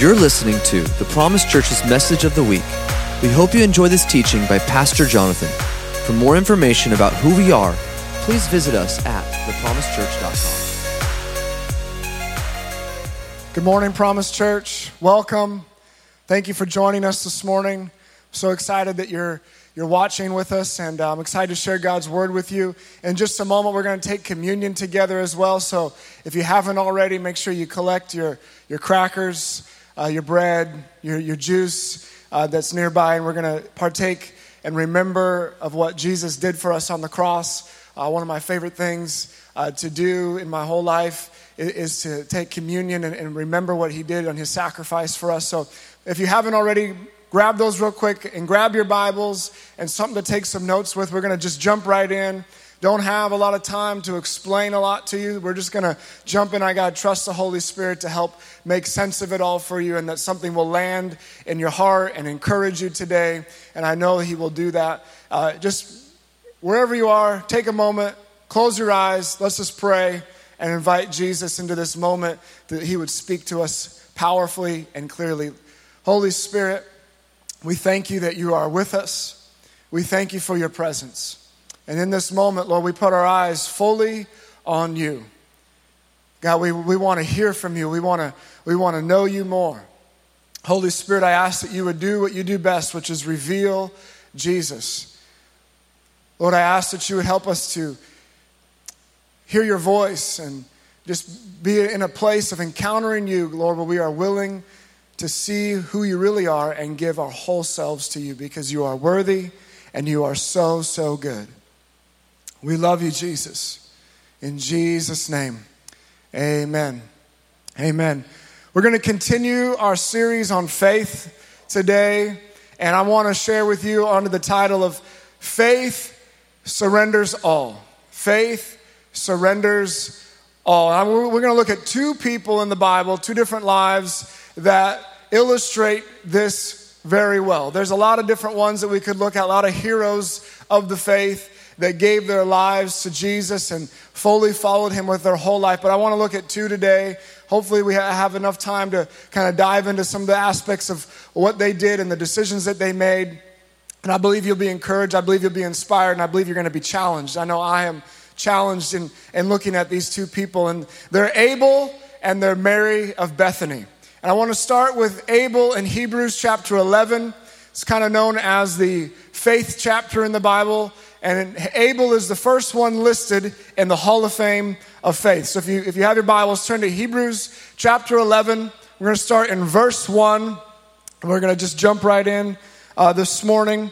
You're listening to the Promise Church's message of the week. We hope you enjoy this teaching by Pastor Jonathan. For more information about who we are, please visit us at thepromisechurch.com. Good morning, Promise Church. Welcome. Thank you for joining us this morning. so excited that you're you're watching with us, and uh, I'm excited to share God's word with you. In just a moment, we're going to take communion together as well. So if you haven't already, make sure you collect your, your crackers, uh, your bread, your, your juice uh, that's nearby, and we're going to partake and remember of what Jesus did for us on the cross. Uh, one of my favorite things uh, to do in my whole life is, is to take communion and, and remember what he did on his sacrifice for us. So if you haven't already, grab those real quick and grab your Bibles and something to take some notes with. We're going to just jump right in. Don't have a lot of time to explain a lot to you. We're just going to jump in. I got to trust the Holy Spirit to help make sense of it all for you and that something will land in your heart and encourage you today. And I know He will do that. Uh, just wherever you are, take a moment, close your eyes, let's just pray and invite Jesus into this moment that He would speak to us powerfully and clearly. Holy Spirit, we thank you that you are with us. We thank you for your presence. And in this moment, Lord, we put our eyes fully on you. God, we, we want to hear from you. We want to, we want to know you more. Holy Spirit, I ask that you would do what you do best, which is reveal Jesus. Lord, I ask that you would help us to hear your voice and just be in a place of encountering you, Lord, where we are willing to see who you really are and give our whole selves to you because you are worthy and you are so, so good. We love you, Jesus. In Jesus' name, amen. Amen. We're going to continue our series on faith today, and I want to share with you under the title of Faith Surrenders All. Faith surrenders all. We're going to look at two people in the Bible, two different lives that illustrate this very well. There's a lot of different ones that we could look at, a lot of heroes of the faith that gave their lives to Jesus and fully followed him with their whole life. But I want to look at two today. Hopefully, we have enough time to kind of dive into some of the aspects of what they did and the decisions that they made. And I believe you'll be encouraged. I believe you'll be inspired. And I believe you're going to be challenged. I know I am challenged in, in looking at these two people. And they're Abel and they're Mary of Bethany. And I want to start with Abel in Hebrews chapter 11. It's kind of known as the faith chapter in the Bible. And Abel is the first one listed in the Hall of Fame of faith. So if you, if you have your Bibles, turn to Hebrews chapter 11. We're going to start in verse 1. We're going to just jump right in uh, this morning.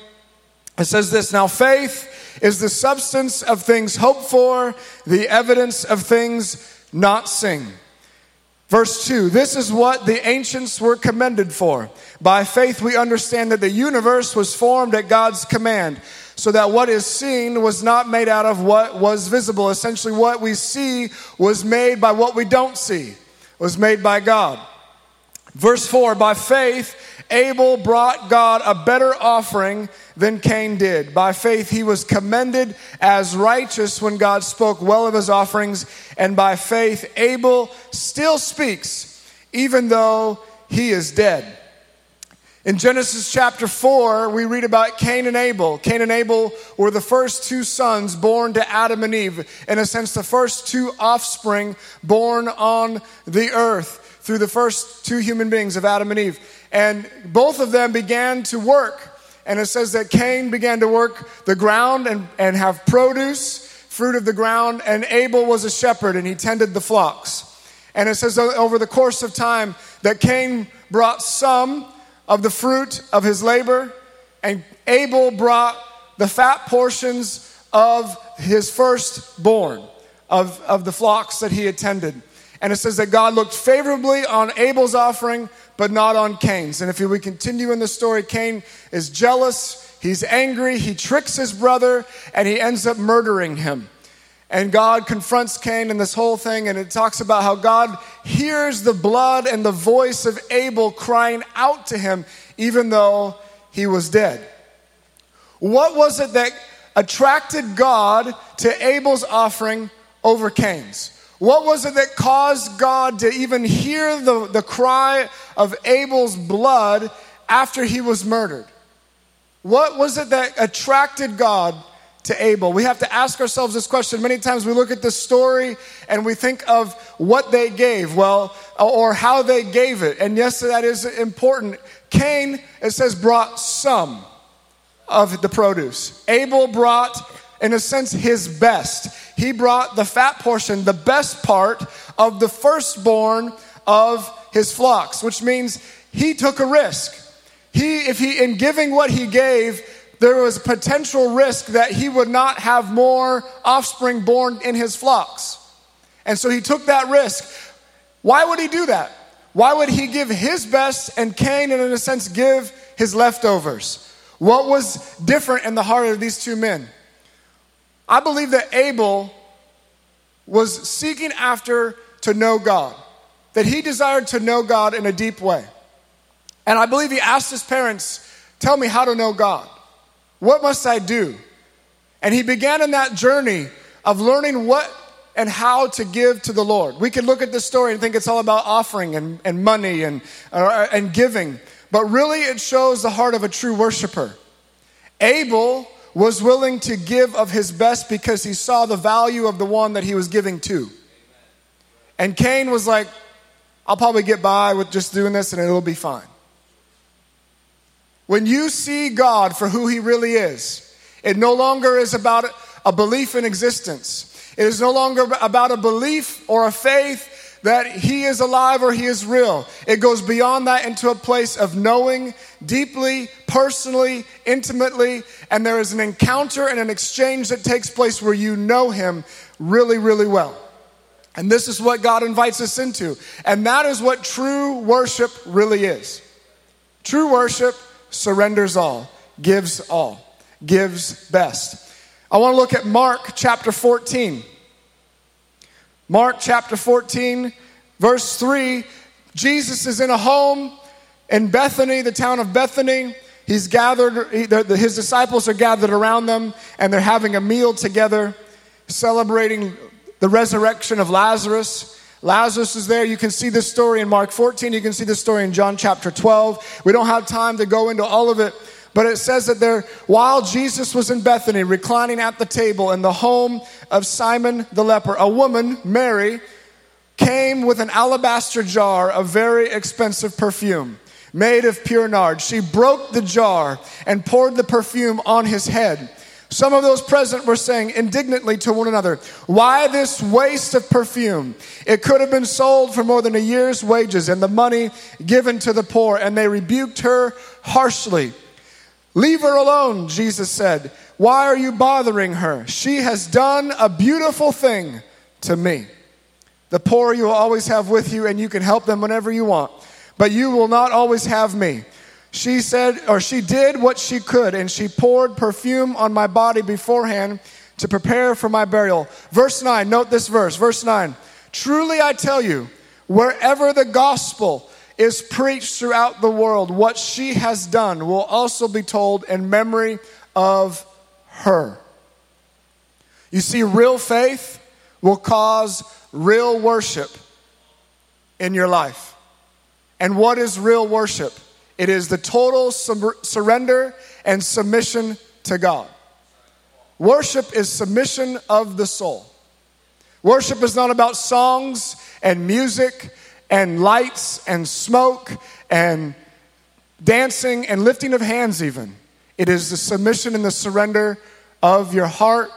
It says this Now, faith is the substance of things hoped for, the evidence of things not seen. Verse 2 This is what the ancients were commended for. By faith, we understand that the universe was formed at God's command, so that what is seen was not made out of what was visible. Essentially, what we see was made by what we don't see, was made by God. Verse 4 By faith, Abel brought God a better offering than Cain did. By faith, he was commended as righteous when God spoke well of his offerings. And by faith, Abel still speaks, even though he is dead. In Genesis chapter 4, we read about Cain and Abel. Cain and Abel were the first two sons born to Adam and Eve. In a sense, the first two offspring born on the earth through the first two human beings of Adam and Eve. And both of them began to work. And it says that Cain began to work the ground and, and have produce, fruit of the ground, and Abel was a shepherd and he tended the flocks. And it says over the course of time that Cain brought some of the fruit of his labor, and Abel brought the fat portions of his firstborn, of, of the flocks that he attended. And it says that God looked favorably on Abel's offering, but not on Cain's. And if we continue in the story, Cain is jealous, he's angry, he tricks his brother, and he ends up murdering him. And God confronts Cain in this whole thing, and it talks about how God hears the blood and the voice of Abel crying out to him, even though he was dead. What was it that attracted God to Abel's offering over Cain's? What was it that caused God to even hear the, the cry of Abel's blood after he was murdered? What was it that attracted God to Abel? We have to ask ourselves this question. Many times we look at this story and we think of what they gave, well, or how they gave it. And yes, that is important. Cain, it says, brought some of the produce. Abel brought, in a sense, his best. He brought the fat portion, the best part of the firstborn of his flocks, which means he took a risk. He, if he, in giving what he gave, there was potential risk that he would not have more offspring born in his flocks. And so he took that risk. Why would he do that? Why would he give his best and Cain, in a sense, give his leftovers? What was different in the heart of these two men? I believe that Abel was seeking after to know God, that he desired to know God in a deep way. And I believe he asked his parents, Tell me how to know God. What must I do? And he began in that journey of learning what and how to give to the Lord. We could look at this story and think it's all about offering and, and money and, uh, and giving, but really it shows the heart of a true worshiper. Abel was willing to give of his best because he saw the value of the one that he was giving to. And Cain was like, I'll probably get by with just doing this and it'll be fine. When you see God for who He really is, it no longer is about a belief in existence. It is no longer about a belief or a faith that He is alive or He is real. It goes beyond that into a place of knowing deeply, personally, intimately, and there is an encounter and an exchange that takes place where you know Him really, really well. And this is what God invites us into. And that is what true worship really is. True worship surrenders all, gives all, gives best. I want to look at Mark chapter 14. Mark chapter 14, verse 3. Jesus is in a home in Bethany, the town of Bethany. He's gathered, his disciples are gathered around them, and they're having a meal together, celebrating the resurrection of Lazarus. Lazarus is there. You can see this story in Mark 14. You can see this story in John chapter 12. We don't have time to go into all of it, but it says that there, while Jesus was in Bethany, reclining at the table in the home of Simon the leper, a woman, Mary, came with an alabaster jar of very expensive perfume made of pure nard. She broke the jar and poured the perfume on his head. Some of those present were saying indignantly to one another, Why this waste of perfume? It could have been sold for more than a year's wages and the money given to the poor. And they rebuked her harshly. Leave her alone, Jesus said. Why are you bothering her? She has done a beautiful thing to me. The poor you will always have with you, and you can help them whenever you want, but you will not always have me. She said, or she did what she could, and she poured perfume on my body beforehand to prepare for my burial. Verse 9, note this verse, verse 9. Truly I tell you, wherever the gospel is preached throughout the world, what she has done will also be told in memory of her. You see, real faith will cause real worship in your life. And what is real worship? It is the total sur- surrender and submission to God. Worship is submission of the soul. Worship is not about songs and music and lights and smoke and dancing and lifting of hands, even. It is the submission and the surrender of your heart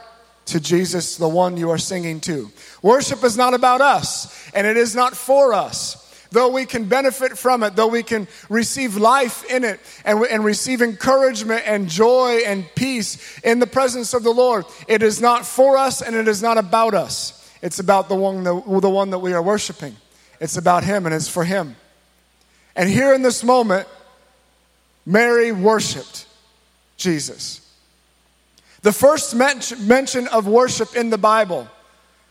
to Jesus, the one you are singing to. Worship is not about us, and it is not for us though we can benefit from it, though we can receive life in it and, and receive encouragement and joy and peace in the presence of the Lord, it is not for us and it is not about us. It's about the one that, the one that we are worshiping. It's about Him and it's for Him. And here in this moment, Mary worshiped Jesus. The first mention of worship in the Bible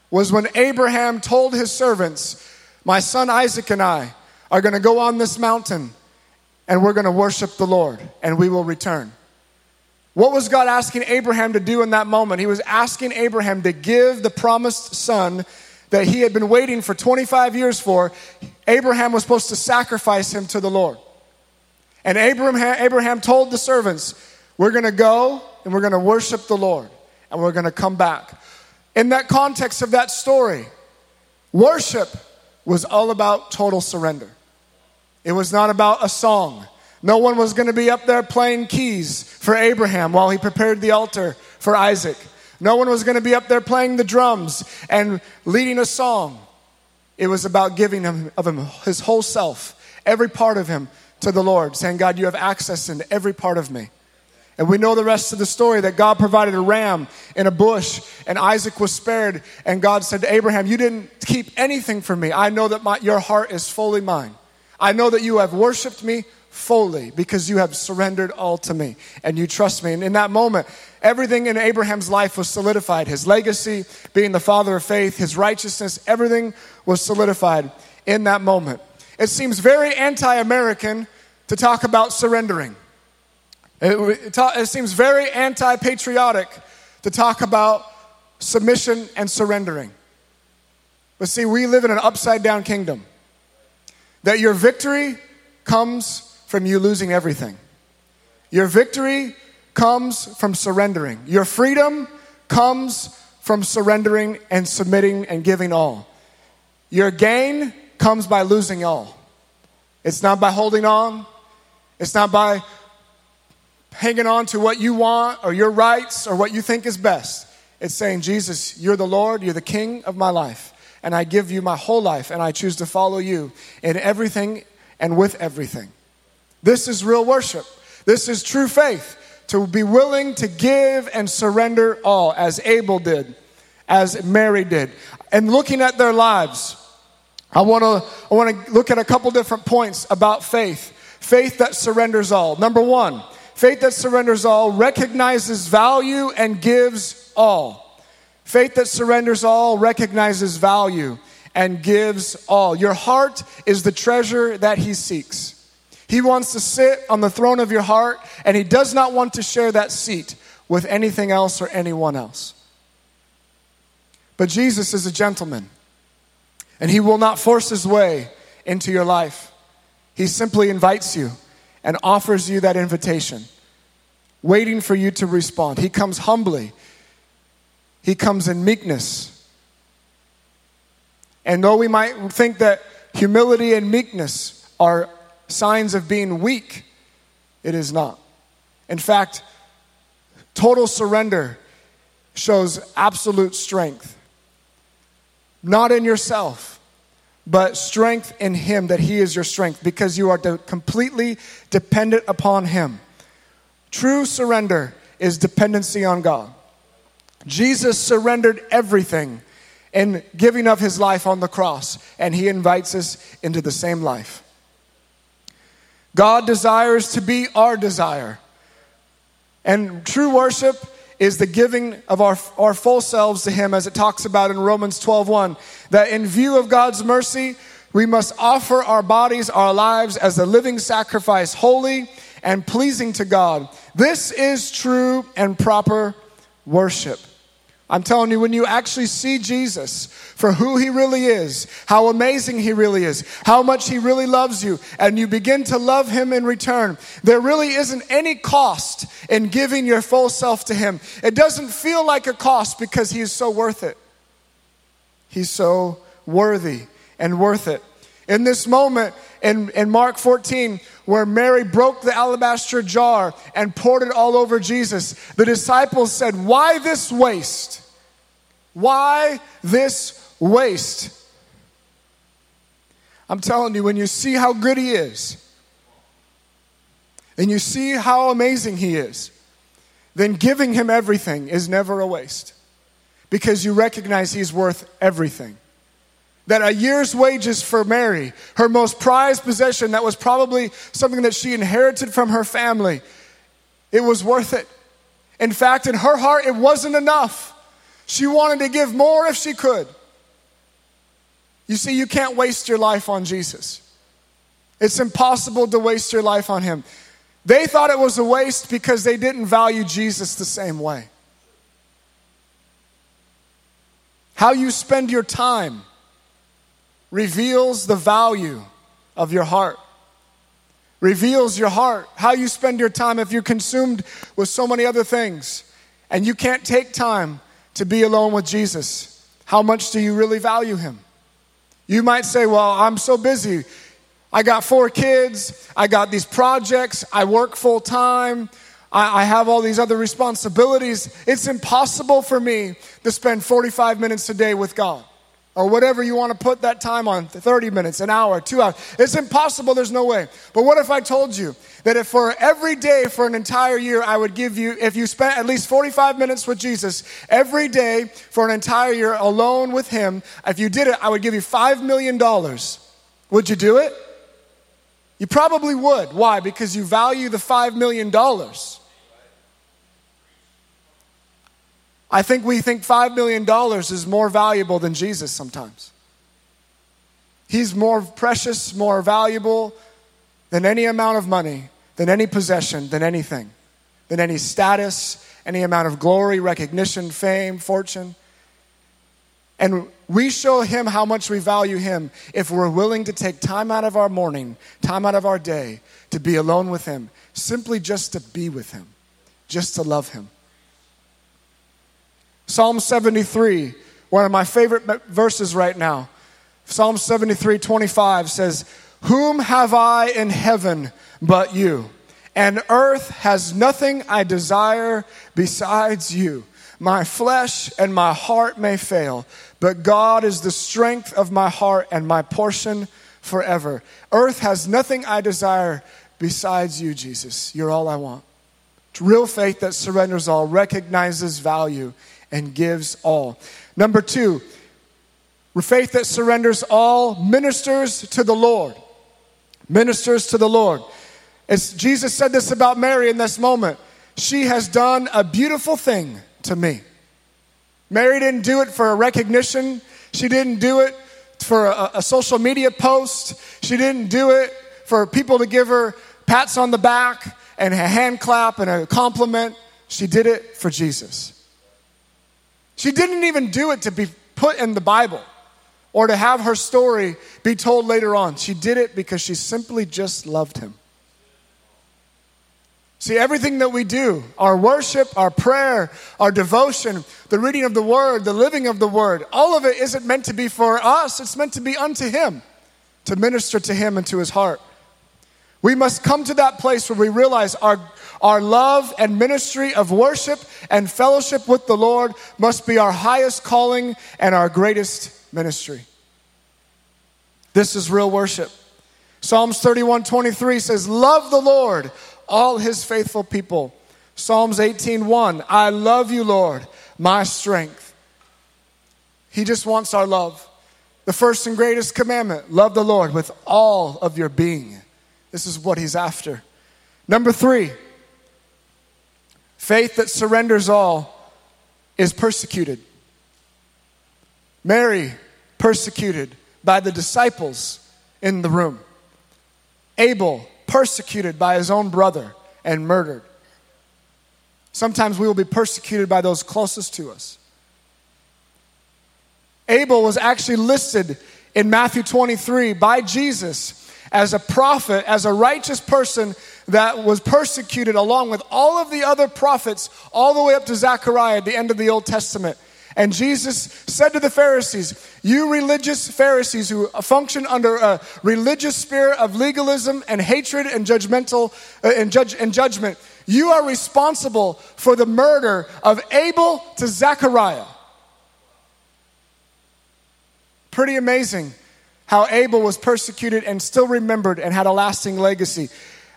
was when Abraham told his servants, my son Isaac and I are going to go on this mountain and we're going to worship the Lord and we will return. What was God asking Abraham to do in that moment? He was asking Abraham to give the promised son that he had been waiting for 25 years for, Abraham was supposed to sacrifice him to the Lord. And Abraham, Abraham told the servants, We're going to go and we're going to worship the Lord and we're going to come back. In that context of that story, worship was all about total surrender. It was not about a song. No one was going to be up there playing keys for Abraham while he prepared the altar for Isaac. No one was going to be up there playing the drums and leading a song. It was about giving him of him his whole self, every part of him to the Lord, saying, God, you have access into every part of me. And we know the rest of the story that God provided a ram in a bush, and Isaac was spared. And God said to Abraham, You didn't keep anything from me. I know that my, your heart is fully mine. I know that you have worshiped me fully because you have surrendered all to me and you trust me. And in that moment, everything in Abraham's life was solidified. His legacy, being the father of faith, his righteousness, everything was solidified in that moment. It seems very anti American to talk about surrendering. It, it, seems very anti patriotic to talk about submission and surrendering. But see, we live in an upside down kingdom. That your victory comes from you losing everything. Your victory comes from surrendering. Your freedom comes from surrendering and submitting and giving all. Your gain comes by losing all. It's not by holding on, it's not by hanging on to what you want or your rights or what you think is best. It's saying, Jesus, you're the Lord, you're the King of my life, and I give you my whole life, and I choose to follow you in everything and with everything. This is real worship. This is true faith to be willing to give and surrender all, as Abel did, as Mary did. And looking at their lives, I want to I want to look at a couple different points about faith. Faith that surrenders all. Number 1, faith that surrenders all recognizes value and gives all. Faith that surrenders all recognizes value and gives all. Your heart is the treasure that he seeks. He wants to sit on the throne of your heart, and He does not want to share that seat with anything else or anyone else. But Jesus is a gentleman, and He will not force His way into your life. He simply invites you and offers you that invitation, waiting for you to respond. He comes humbly, He comes in meekness. And though we might think that humility and meekness are signs of being weak. It is not. In fact, total surrender shows absolute strength. Not in yourself, but strength in Him, that He is your strength, because you are de- completely dependent upon Him. True surrender is dependency on God. Jesus surrendered everything in giving of His life on the cross, and He invites us into the same life. God desires to be our desire. And true worship is the giving of our, our full selves to Him, as it talks about in Romans 12 1. That in view of God's mercy, we must offer our bodies, our lives as a living sacrifice, holy and pleasing to God. This is true and proper worship. I'm telling you, when you actually see Jesus for who he really is, how amazing he really is, how much he really loves you, and you begin to love him in return, there really isn't any cost in giving your full self to him. It doesn't feel like a cost because he is so worth it. He's so worthy and worth it. In this moment in, in Mark 14, where Mary broke the alabaster jar and poured it all over Jesus, the disciples said, Why this waste? Why this waste? I'm telling you, when you see how good He is, and you see how amazing He is, then giving Him everything is never a waste because you recognize He's worth everything. That a year's wages for Mary, her most prized possession, that was probably something that she inherited from her family, it was worth it. In fact, in her heart, it wasn't enough. She wanted to give more if she could. You see, you can't waste your life on Jesus. It's impossible to waste your life on Him. They thought it was a waste because they didn't value Jesus the same way. How you spend your time reveals the value of your heart. Reveals your heart. How you spend your time if you're consumed with so many other things and you can't take time to be alone with Jesus. How much do you really value him? You might say, Well, I'm so busy. I got four kids. I got these projects. I work full time. I, I, have all these other responsibilities. It's impossible for me to spend 45 minutes a day with God or whatever you want to put that time on 30 minutes, an hour, two hours. It's impossible. There's no way. But what if I told you that if for every day for an entire year, I would give you, if you spent at least 45 minutes with Jesus every day for an entire year alone with Him, if you did it, I would give you $5 million. Would you do it? You probably would. Why? Because you value the $5 million. I think we think $5 million is more valuable than Jesus sometimes. He's more precious, more valuable than any amount of money, than any possession, than anything, than any status, any amount of glory, recognition, fame, fortune. And we show him how much we value him if we're willing to take time out of our morning, time out of our day to be alone with him, simply just to be with him, just to love him. Psalm 73, one of my favorite verses right now. Psalm 73, 25 says, Whom have I in heaven but you? And earth has nothing I desire besides you. My flesh and my heart may fail, but God is the strength of my heart and my portion forever. Earth has nothing I desire besides you, Jesus. You're all I want. It's Real faith that surrenders all, recognizes value, and gives all. Number two, faith that surrenders all ministers to the Lord. Ministers to the Lord. As Jesus said this about Mary in this moment, she has done a beautiful thing to me. Mary didn't do it for a recognition. She didn't do it for a, a social media post. She didn't do it for people to give her pats on the back and a hand clap and a compliment. She did it for Jesus. She didn't even do it to be put in the Bible or to have her story be told later on. She did it because she simply just loved him. See, everything that we do, our worship, our prayer, our devotion, the reading of the word, the living of the word, all of it isn't meant to be for us, it's meant to be unto him, to minister to him and to his heart. We must come to that place where we realize our, our love and ministry of worship and fellowship with the Lord must be our highest calling and our greatest ministry. This is real worship. Psalms 31 23 says, Love the Lord, all his faithful people. Psalms 18 1, I love you, Lord, my strength. He just wants our love. The first and greatest commandment love the Lord with all of your being. This is what he's after. Number three, faith that surrenders all is persecuted. Mary, persecuted by the disciples in the room. Abel, persecuted by his own brother and murdered. Sometimes we will be persecuted by those closest to us. Abel was actually listed in Matthew 23 by Jesus as a prophet, as a righteous person that was persecuted along with all of the other prophets, all the way up to Zechariah at the end of the Old Testament. And Jesus said to the Pharisees, You religious Pharisees who function under a religious spirit of legalism and hatred and judgmental uh, and, judge, and judgment, you are responsible for the murder of Abel to Zechariah. Pretty amazing how Abel was persecuted and still remembered and had a lasting legacy.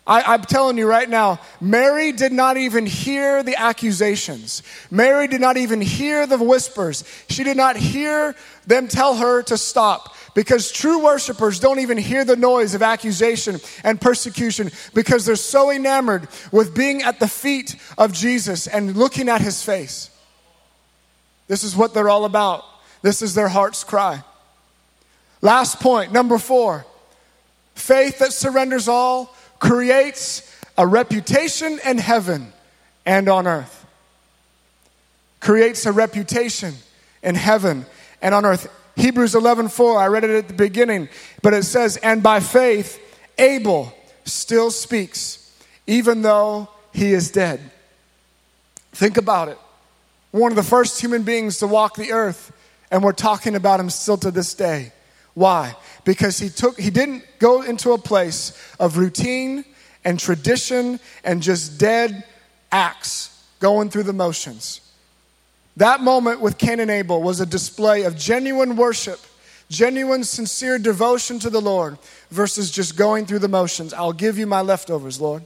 I, am telling you right now, Mary did not even hear the accusations. Mary did not even hear the whispers. She did not hear them tell her to stop because true worshipers don't even hear the noise of accusation and persecution because they're so enamored with being at the feet of Jesus and looking at his face. This is what they're all about. This is their heart's cry. Last point, number four faith that surrenders all creates a reputation in heaven and on earth. Creates a reputation in heaven and on earth. Hebrews 11:4, I read it at the beginning, but it says, "And by faith Abel still speaks, even though he is dead." Think about it. One of the first human beings to walk the earth, and we're talking about him still to this day. Why? Because he took he didn't go into a place of routine and tradition and just dead acts going through the motions. That moment with Cain and Abel was a display of genuine worship, genuine, sincere devotion to the Lord versus just going through the motions. I'll give you my leftovers, Lord.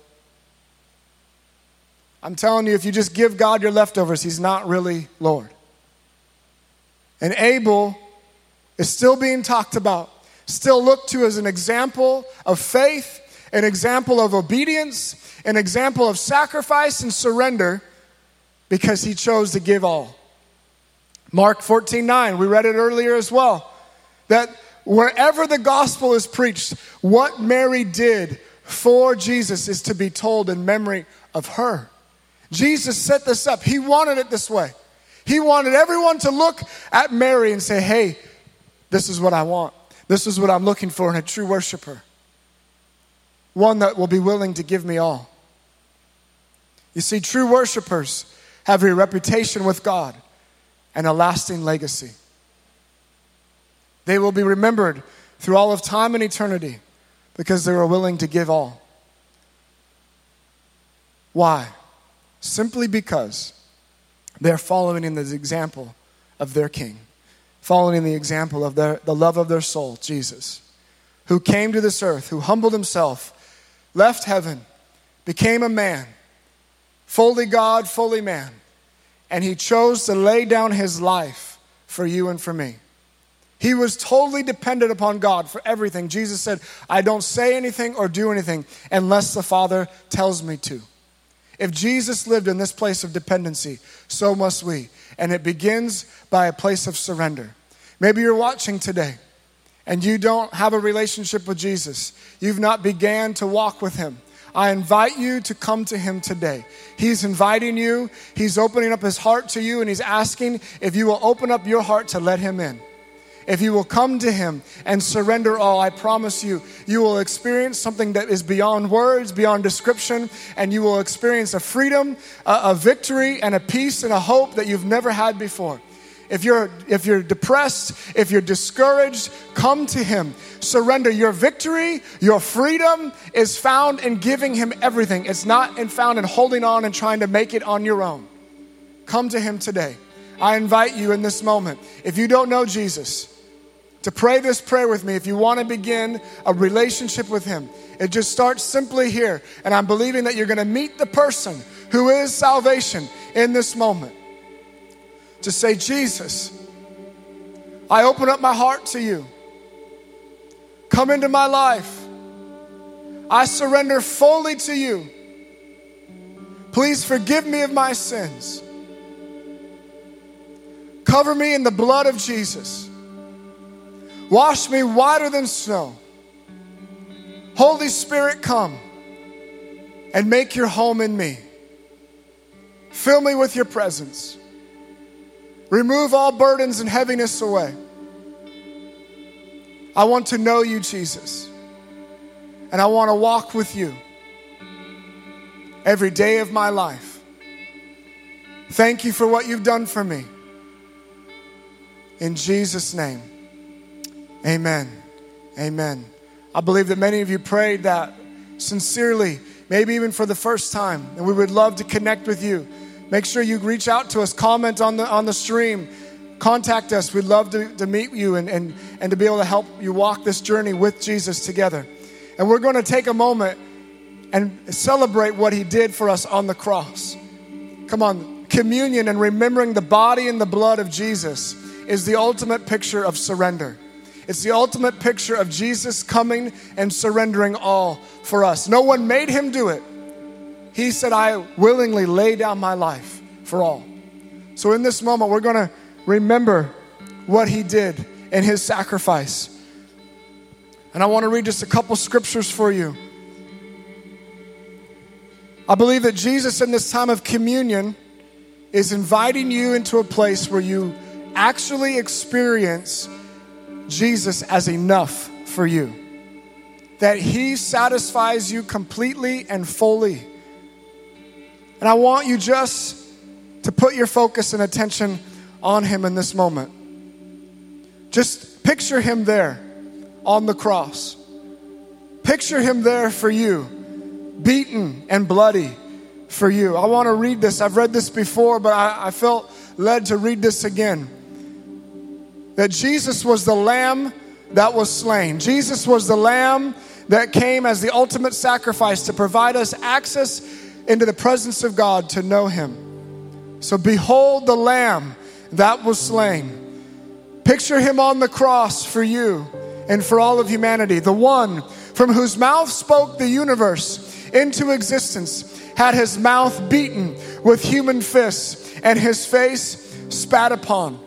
I'm telling you, if you just give God your leftovers, He's not really Lord. And Abel is still being talked about, still looked to as an example of faith, an example of obedience, an example of sacrifice and surrender because he chose to give all. Mark 14 9, we read it earlier as well. That wherever the gospel is preached, what Mary did for Jesus is to be told in memory of her. Jesus set this up. He wanted it this way. He wanted everyone to look at Mary and say, hey, this is what I want. This is what I'm looking for in a true worshiper. One that will be willing to give me all. You see, true worshipers have a reputation with God and a lasting legacy. They will be remembered through all of time and eternity because they were willing to give all. Why? Simply because they're following in the example of their King, following the example of their, the love of their soul, Jesus, who came to this earth, who humbled himself, left heaven, became a man, fully God, fully man and he chose to lay down his life for you and for me. He was totally dependent upon God for everything. Jesus said, I don't say anything or do anything unless the Father tells me to. If Jesus lived in this place of dependency, so must we. And it begins by a place of surrender. Maybe you're watching today and you don't have a relationship with Jesus. You've not began to walk with him. I invite you to come to him today. He's inviting you, he's opening up his heart to you, and he's asking if you will open up your heart to let him in. If you will come to him and surrender all, I promise you, you will experience something that is beyond words, beyond description, and you will experience a freedom, a, a victory, and a peace and a hope that you've never had before. If you're, if you're depressed, if you're discouraged, come to Him. Surrender. Your victory, your freedom is found in giving Him everything. It's not in found in holding on and trying to make it on your own. Come to Him today. I invite you in this moment, if you don't know Jesus, to pray this prayer with me if you want to begin a relationship with Him. It just starts simply here. And I'm believing that you're going to meet the person who is salvation in this moment to say, Jesus, I open up my heart to you. Come into my life. I surrender fully to you. Please forgive me of my sins. Cover me in the blood of Jesus. Wash me whiter than snow. Holy Spirit, come and make your home in me. Fill me with your presence. Remove all burdens and heaviness away. I want to know you, Jesus. And I want to walk with you every day of my life. Thank you for what you've done for me. In Jesus' name, amen. Amen. I believe that many of you prayed that sincerely, maybe even for the first time, and we would love to connect with you. Make sure you reach out to us, comment on the, on the stream, contact us. We'd love to, to meet you and, and, and to be able to help you walk this journey with Jesus together. And we're going to take a moment and celebrate what he did for us on the cross. Come on, communion and remembering the body and the blood of Jesus is the ultimate picture of surrender. It's the ultimate picture of Jesus coming and surrendering all for us. No one made him do it. He said, I willingly lay down my life for all. So in this moment, we're going to remember what he did in his sacrifice. And I want to read just a couple scriptures for you. I believe that Jesus, in this time of communion, is inviting you into a place where you actually experience Jesus as enough for you. That He satisfies you completely and fully. And I want you just to put your focus and attention on Him in this moment. Just picture Him there on the cross. Picture Him there for you, beaten and bloody for you. I want to read this. I've read this before, but I, I felt led to read this again. That Jesus was the lamb that was slain. Jesus was the lamb that came as the ultimate sacrifice to provide us access into the presence of God to know Him. So, behold the lamb that was slain. Picture Him on the cross for you and for all of humanity, the one from whose mouth spoke the universe into existence had his mouth beaten with human fists and his face spat upon.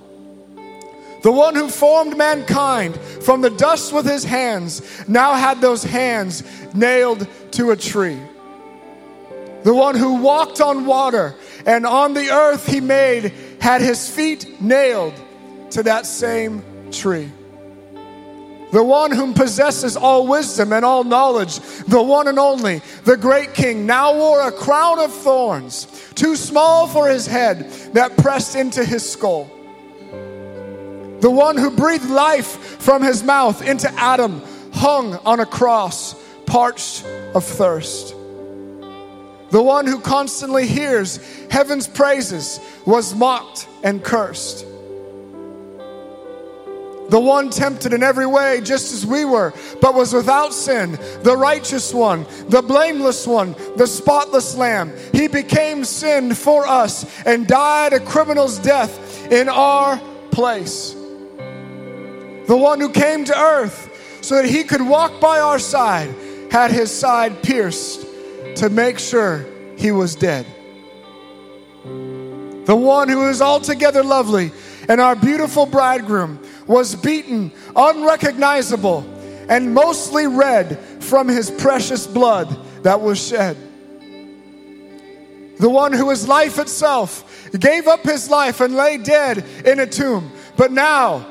The one who formed mankind from the dust with his hands now had those hands nailed to a tree. The one who walked on water and on the earth he made had his feet nailed to that same tree the one whom possesses all wisdom and all knowledge, the one and only, the great king, now wore a crown of thorns, too small for his head, that pressed into his skull. The one who breathed life from his mouth into Adam, hung on a cross, parched of thirst. The one who constantly hears heaven's praises was mocked and cursed the one tempted in every way, just as we were, but was without sin, the righteous one, the blameless one, the spotless lamb. He became sin for us and died a criminal's death in our place. The one who came to earth so that he could walk by our side had his side pierced to make sure he was dead. The one who is altogether lovely and our beautiful bridegroom was beaten, unrecognizable, and mostly red from his precious blood that was shed. The one who is life itself gave up his life and lay dead in a tomb. But now,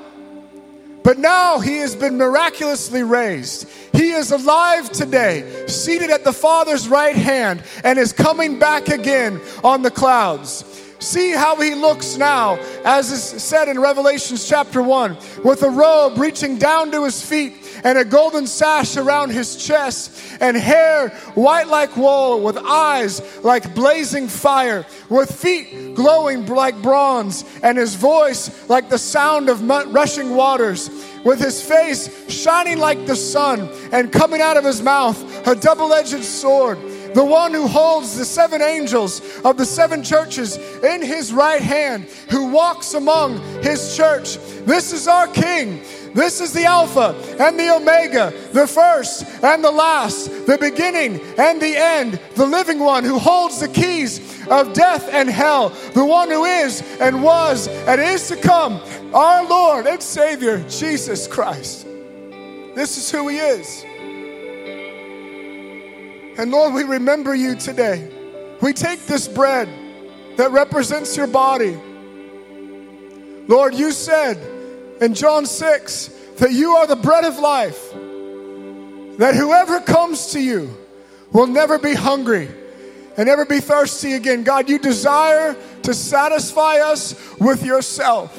but now he has been miraculously raised. He is alive today, seated at the Father's right hand, and is coming back again on the clouds. See how he looks now, as is said in Revelations chapter 1, with a robe reaching down to his feet and a golden sash around his chest, and hair white like wool, with eyes like blazing fire, with feet glowing like bronze, and his voice like the sound of rushing waters, with his face shining like the sun, and coming out of his mouth a double edged sword the one who holds the seven angels of the seven churches in his right hand, who walks among his church. This is our King. This is the Alpha and the Omega, the first and the last, the beginning and the end, the living one who holds the keys of death and hell, the one who is and was and is to come, our Lord and Savior, Jesus Christ. This is who He is. And Lord, we remember you today. We take this bread that represents your body. Lord, you said in John 6 that you are the bread of life, that whoever comes to you will never be hungry and never be thirsty again. God, you desire to satisfy us with yourself.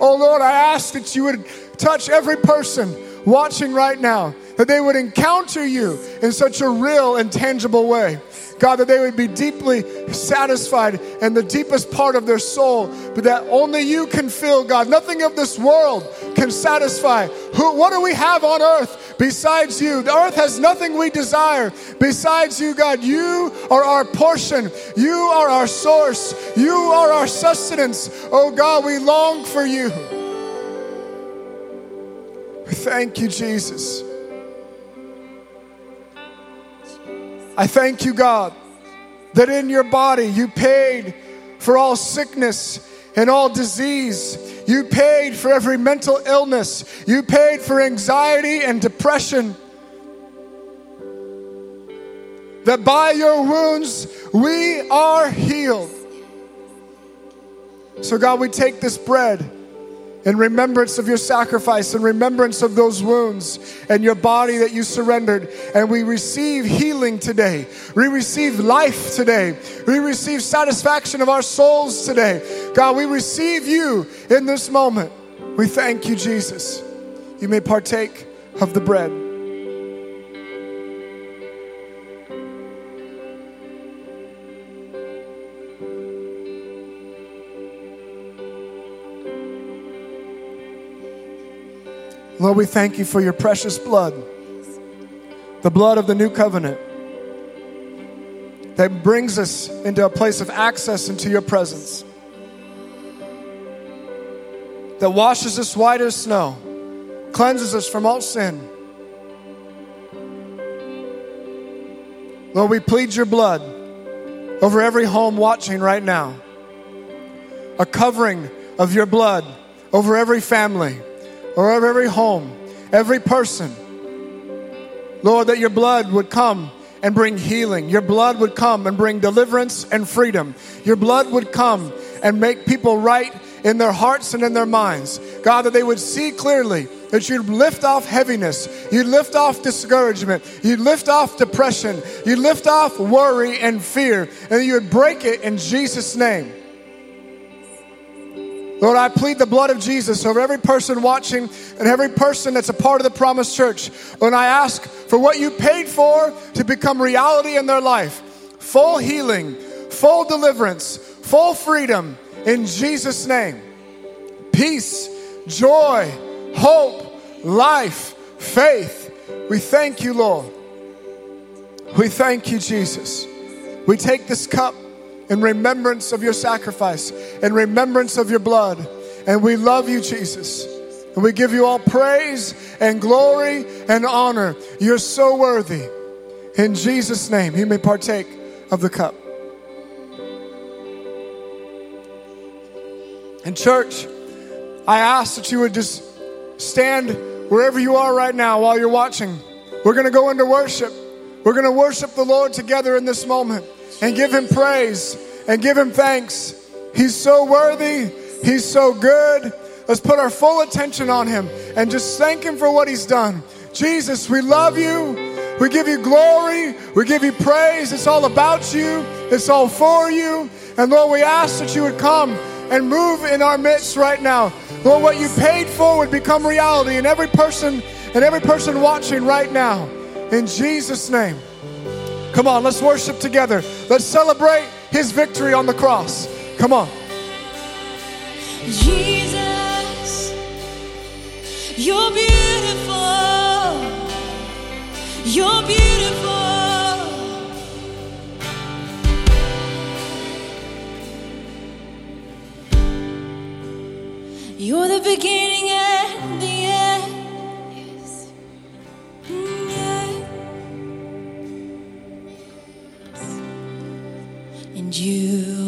Oh Lord, I ask that you would touch every person watching right now that they would encounter you in such a real and tangible way. God, that they would be deeply satisfied in the deepest part of their soul, but that only you can fill, God. Nothing of this world can satisfy. Who, what do we have on earth besides you? The earth has nothing we desire besides you, God. You are our portion. You are our source. You are our sustenance. Oh God, we long for you. Thank you, Jesus. I thank you, God, that in your body you paid for all sickness and all disease. You paid for every mental illness. You paid for anxiety and depression. That by your wounds we are healed. So, God, we take this bread in remembrance of your sacrifice, in remembrance of those wounds and your body that you surrendered. And we receive healing today. We receive life today. We receive satisfaction of our souls today. God, we receive you in this moment. We thank you, Jesus. You may partake of the bread. Lord, we thank you for your precious blood, the blood of the new covenant that brings us into a place of access into your presence, that washes us white as snow, cleanses us from all sin. Lord, we plead your blood over every home watching right now, a covering of your blood over every family or every home, every person. Lord, that your blood would come and bring healing. Your blood would come and bring deliverance and freedom. Your blood would come and make people right in their hearts and in their minds. God, that they would see clearly that you'd lift off heaviness, you'd lift off discouragement, you'd lift off depression, you'd lift off worry and fear, and you would break it in Jesus' name. Lord, I plead the blood of Jesus over every person watching and every person that's a part of the Promise Church. And I ask for what you paid for to become reality in their life full healing, full deliverance, full freedom in Jesus' name. Peace, joy, hope, life, faith. We thank you, Lord. We thank you, Jesus. We take this cup in remembrance of your sacrifice, in remembrance of your blood. And we love you, Jesus. And we give you all praise and glory and honor. You're so worthy. In Jesus' name, you may partake of the cup. And, church, I ask that you would just stand wherever you are right now while you're watching. We're going to go into worship. We're going to worship the Lord together in this moment and give him praise and give him thanks. He's so worthy, he's so good. Let's put our full attention on him and just thank him for what he's done. Jesus, we love you. We give you glory. We give you praise. It's all about you. It's all for you. And Lord, we ask that you would come and move in our midst right now. Lord, what you paid for would become reality in every person and every person watching right now. In Jesus' name. Come on, let's worship together. Let's celebrate his victory on the cross. Come on. Jesus, you're beautiful. You're beautiful. You're the beginning and You